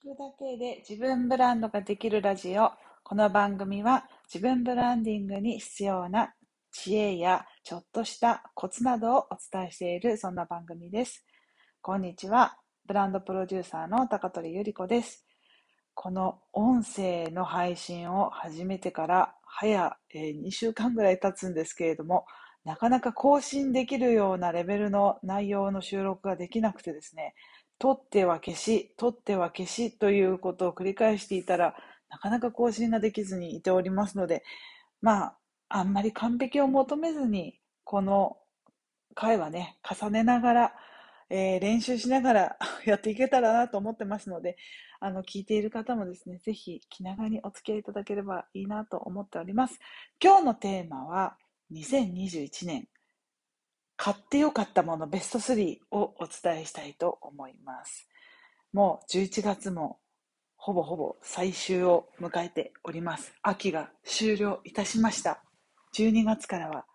聞くだけで自分ブランドができるラジオ。この番組は自分ブランディングに必要な知恵やちょっとしたコツなどをお伝えしているそんな番組です。こんにちは。ブランドプロデューサーの高取ゆり子です。この音声の配信を始めてから早2週間ぐらい経つんですけれども、なかなか更新できるようなレベルの内容の収録ができなくてですね、取っては消し、取っては消しということを繰り返していたら、なかなか更新ができずにいておりますので、まあ、あんまり完璧を求めずに、この回はね、重ねながら、えー、練習しながら やっていけたらなと思ってますので、あの、聞いている方もですね、ぜひ気長にお付き合いいただければいいなと思っております。今日のテーマは、2021年買ってよかったものベスト3をお伝えしたいと思います。もう11月もほぼほぼ最終を迎えております。秋が終了いたしました。12月からは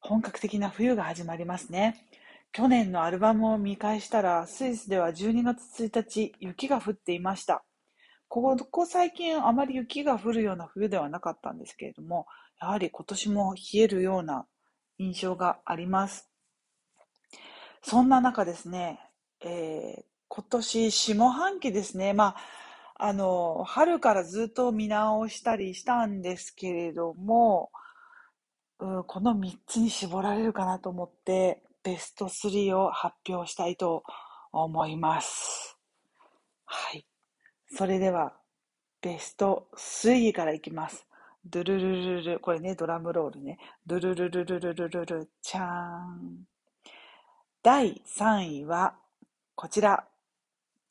本格的な冬が始まりますね。去年のアルバムを見返したら、スイスでは12月1日、雪が降っていました。ここ最近あまり雪が降るような冬ではなかったんですけれども、やはり今年も冷えるような印象があります。そんな中ですね、えー、今年下半期ですね、まあ、あの、春からずっと見直したりしたんですけれども、うん、この3つに絞られるかなと思って、ベスト3を発表したいと思います。はい。それでは、ベスト3からいきます。ドゥルルルル、これね、ドラムロールね。ドゥルルルルルルルル、チャーン。第3位は、こちら。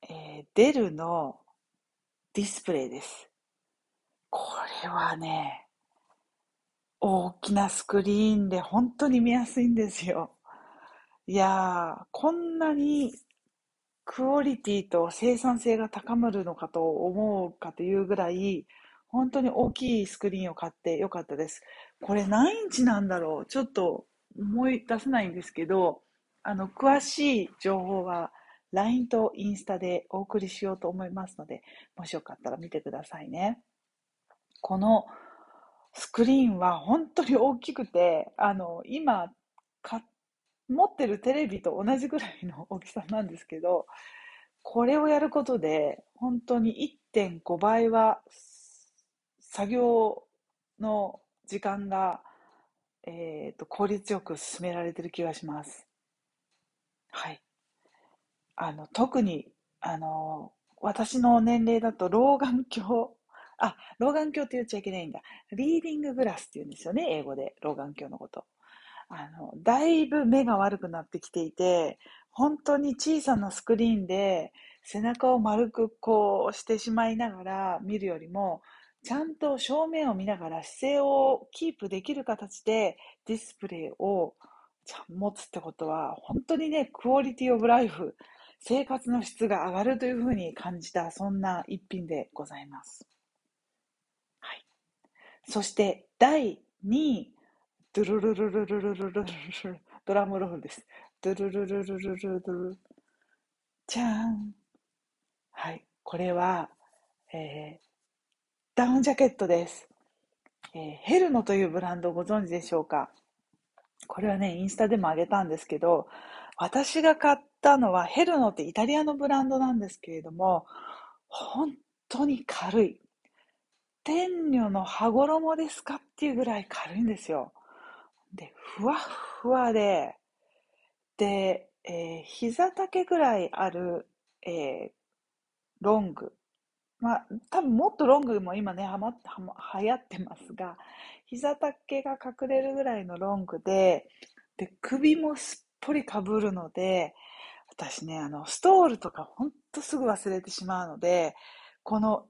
えー、デルのディスプレイです。これはね、大きなスクリーンで本当に見やすいんですよ。いやー、こんなにクオリティと生産性が高まるのかと思うかというぐらい、本当に大きいスクリーンを買ってよかったです。これ何インチなんだろう？ちょっと思い出せないんですけど、あの、詳しい情報は LINE とインスタでお送りしようと思いますので、もしよかったら見てくださいね。このスクリーンは本当に大きくて、あの、今、持ってるテレビと同じぐらいの大きさなんですけど、これをやることで、本当に1.5倍は作業の時間が、えーと、効率よく進められてる気がします。はい。あの、特に、あの、私の年齢だと老眼鏡、あ、老眼鏡って言っちゃいけないんだ。リーディンググラスって言うんですよね、英語で、老眼鏡のこと。あの、だいぶ目が悪くなってきていて、本当に小さなスクリーンで背中を丸くこうしてしまいながら見るよりも、ちゃんと正面を見ながら姿勢をキープできる形でディスプレイを持つってことは、本当にね、クオリティオブライフ、生活の質が上がるというふうに感じた、そんな一品でございます。はい。そして、第2位、ドゥルルルルルルルルルドラムロールです。ドゥルルルルルルルルじゃーん。はい。これは、えー、ダウンジャケットです。えー、ヘルノというブランドをご存知でしょうか？これはね、インスタでもあげたんですけど、私が買ったのはヘルノってイタリアのブランドなんですけれども、本当に軽い。天女の羽衣ですかっていうぐらい軽いんですよ。で、ふわふわで、で、えー、膝丈ぐらいある、えー、ロングまあ、多分もっとロングも今ね、はま、はま、流行ってますが、膝丈が隠れるぐらいのロングで、で、首もすっぽりかぶるので、私ね、あの、ストールとかほんとすぐ忘れてしまうので、この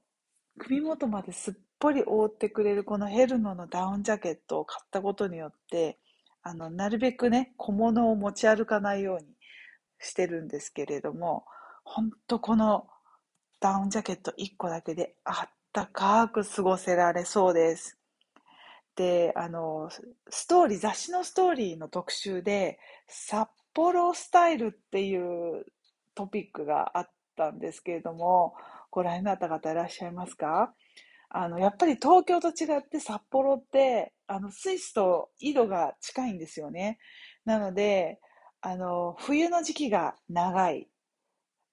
首元まですっぽり覆ってくれるこのヘルノのダウンジャケットを買ったことによって、あの、なるべくね、小物を持ち歩かないようにしてるんですけれども、ほんとこのダウンジャケット1個だけであったかく過ごせられそうです。で、あの、ストーリー、雑誌のストーリーの特集で、札幌スタイルっていうトピックがあっったんですけれども、ご覧になった方いらっしゃいますか？あの、やっぱり東京と違って札幌って、あの、スイスと緯度が近いんですよね。なので、あの、冬の時期が長い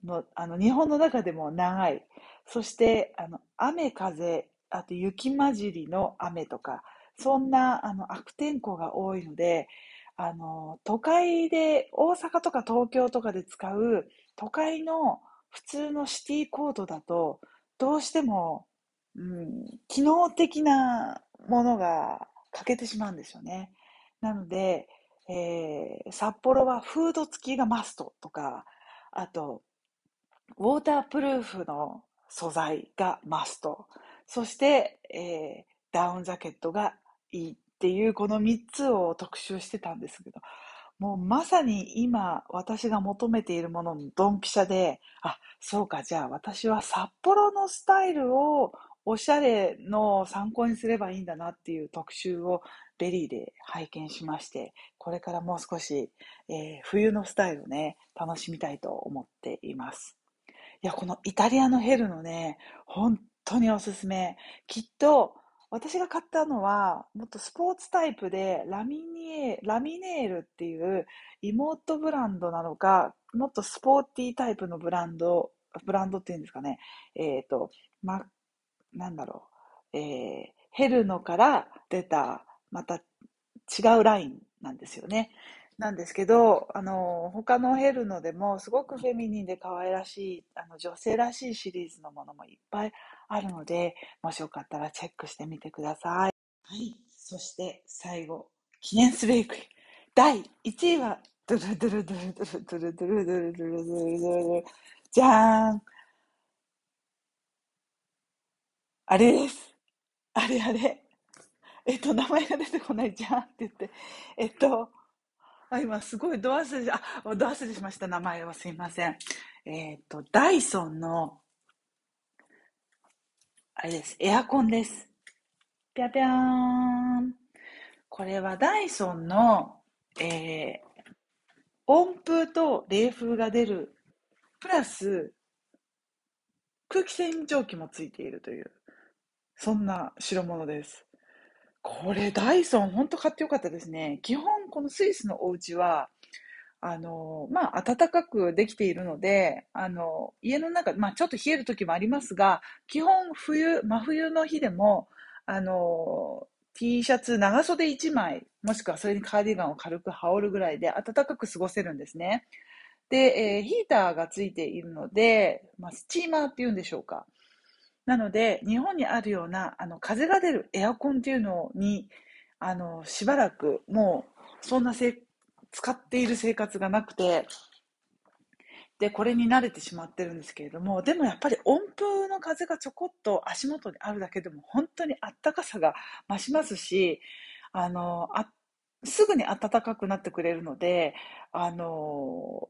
の、あの、日本の中でも長い。そして、あの、雨風、あと雪混じりの雨とか、そんな、あの、悪天候が多いので、あの、都会で、大阪とか東京とかで使う都会の普通のシティコードだと、どうしても、うん、機能的なものが欠けてしまうんですよね。なので、えー、札幌はフード付きがマストとか、あと、ウォータープルーフの素材がマスト。そして、えー、ダウンジャケットがいいっていうこの3つを特集してたんですけど、もうまさに今私が求めているもののドンピシャで、あ、そうか、じゃあ私は札幌のスタイルをおしゃれの参考にすればいいんだなっていう特集を VERY で拝見しまして、これからもう少し、えー、冬のスタイルをね、楽しみたいと思っています。いや、このイタリアのヘルのね、本当におすすめ。きっと、私が買ったのは、もっとスポーツタイプで、ラミネー、ラミネールっていう妹ブランドなのか、もっとスポーティータイプのブランド、ブランドっていうんですかね。えっ、ー、と、ま、なんだろう。えー、ヘルノから出た、また違うラインなんですよね。なんですけど、あの、他のヘルノでもすごくフェミニンで可愛らしい、あの、女性らしいシリーズのものもいっぱいあるので、もしよかったらチェックしてみてください。はい。そして最後、記念すべき第1位は、ドゥルドゥルドゥルドゥルドゥルドゥルドゥルドゥルドゥルドゥルドゥルじゃーんあれです。あれあれ。えっと、名前が出てこないじゃんって言って。えっと、あ今すごいド忘れ、あ、ド忘れしました。名前はすいません。えっと、ダイソンの、あれです。エアコンです。ぴゃぴゃーん。これはダイソンの、えー、温風と冷風が出る、プラス、空気清浄機もついているというそんな代物です。これ、ダイソン、本当買ってよかったですね。基本、このスイスのお家は、あの、まあ、暖かくできているので、あの、家の中、まあ、ちょっと冷える時もありますが、基本、冬、真冬の日でも、あの、T シャツ、長袖1枚、もしくはそれにカーディガンを軽く羽織るぐらいで暖かく過ごせるんですね。で、えー、ヒーターがついているので、まあ、スチーマーっていうんでしょうか。なので、日本にあるような、あの、風が出るエアコンっていうのに、あの、しばらく、もう、そんなせ使っている生活がなくて、で、これに慣れてしまってるんですけれども、でもやっぱり温風の風がちょこっと足元にあるだけでも本当にあったかさが増しますし、あの、あすぐに暖かくなってくれるので、あの、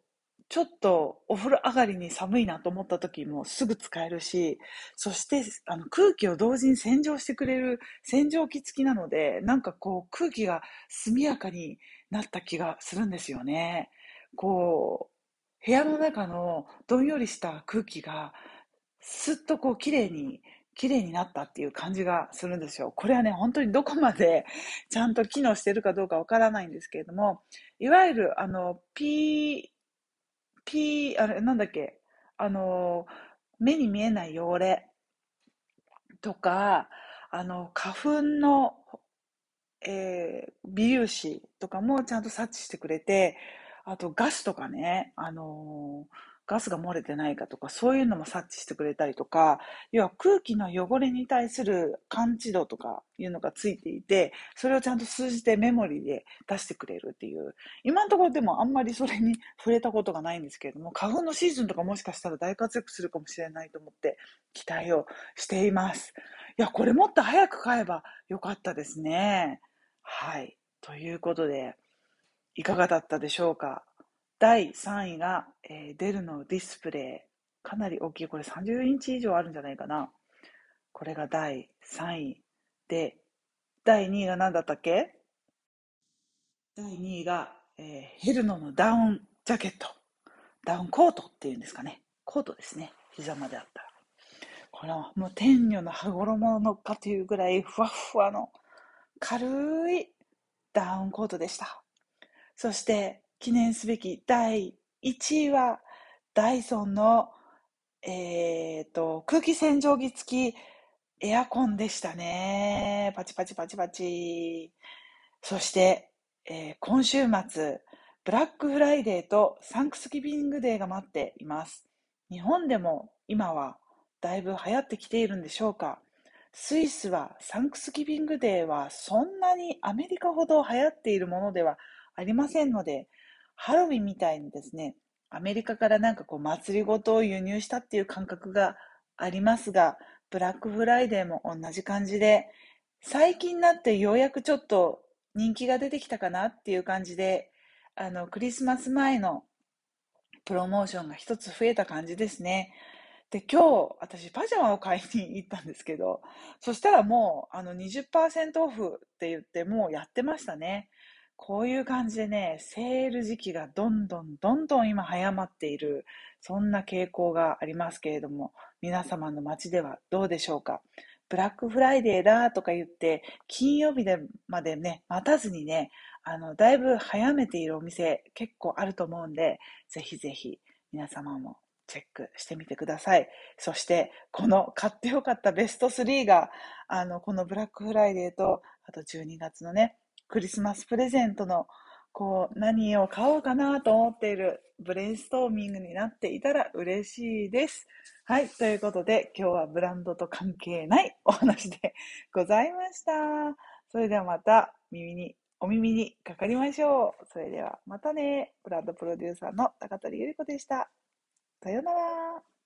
ちょっとお風呂上がりに寒いなと思った時もすぐ使えるし、そしてあの空気を同時に洗浄してくれる洗浄機付きなので、なんかこう空気が速やかになった気がするんですよね。こう、部屋の中のどんよりした空気がすっとこう綺麗に綺麗になったっていう感じがするんですよ。これはね、本当にどこまで ちゃんと機能してるかどうかわからないんですけれども、いわゆるあの P、P、あれ、なんだっけ、あの、目に見えない汚れ。とか、あの、花粉の、えー、微粒子とかもちゃんと察知してくれて、あとガスとかね、あのーガスが漏れてないかとか、そういうのも察知してくれたりとか、要は空気の汚れに対する感知度とかいうのがついていて、それをちゃんと数字でメモリで出してくれるっていう。今のところでもあんまりそれに触れたことがないんですけれども、花粉のシーズンとかもしかしたら大活躍するかもしれないと思って期待をしています。いや、これもっと早く買えばよかったですね。はい。ということで、いかがだったでしょうか？第3位が、えー、デルのディスプレイ。かなり大きい。これ30インチ以上あるんじゃないかな。これが第3位。で、第2位が何だったっけ？第2位が、えー、ヘルノのダウンジャケット。ダウンコートっていうんですかね。コートですね。膝まであったら。この、もう天女の羽衣のかというぐらいふわふわの軽いダウンコートでした。そして、記念すべき第1位は、ダイソンの、えーと、空気洗浄機付きエアコンでしたね。パチパチパチパチ。そして、えー、今週末、ブラックフライデーとサンクスギビングデーが待っています。日本でも今はだいぶ流行ってきているんでしょうかスイスはサンクスギビングデーはそんなにアメリカほど流行っているものではありませんので、ハロウィンみたいにですね、アメリカからなんかこう祭りごとを輸入したっていう感覚がありますが、ブラックフライデーも同じ感じで、最近になってようやくちょっと人気が出てきたかなっていう感じで、あの、クリスマス前のプロモーションが一つ増えた感じですね。で、今日、私、パジャマを買いに行ったんですけど、そしたらもう、あの、20%オフって言って、もうやってましたね。こういう感じでね、セール時期がどんどんどんどん今早まっている、そんな傾向がありますけれども、皆様の街ではどうでしょうか？ブラックフライデーだとか言って、金曜日でまでね、待たずにね、あの、だいぶ早めているお店結構あると思うんで、ぜひぜひ皆様もチェックしてみてください。そして、この買ってよかったベスト3が、あの、このブラックフライデーと、あと12月のね、クリスマスプレゼントの、こう、何を買おうかなと思っているブレインストーミングになっていたら嬉しいです。はい。ということで、今日はブランドと関係ないお話でございました。それではまた耳に、お耳にかかりましょう。それではまたね。ブランドプロデューサーの高取ゆり子でした。さようなら。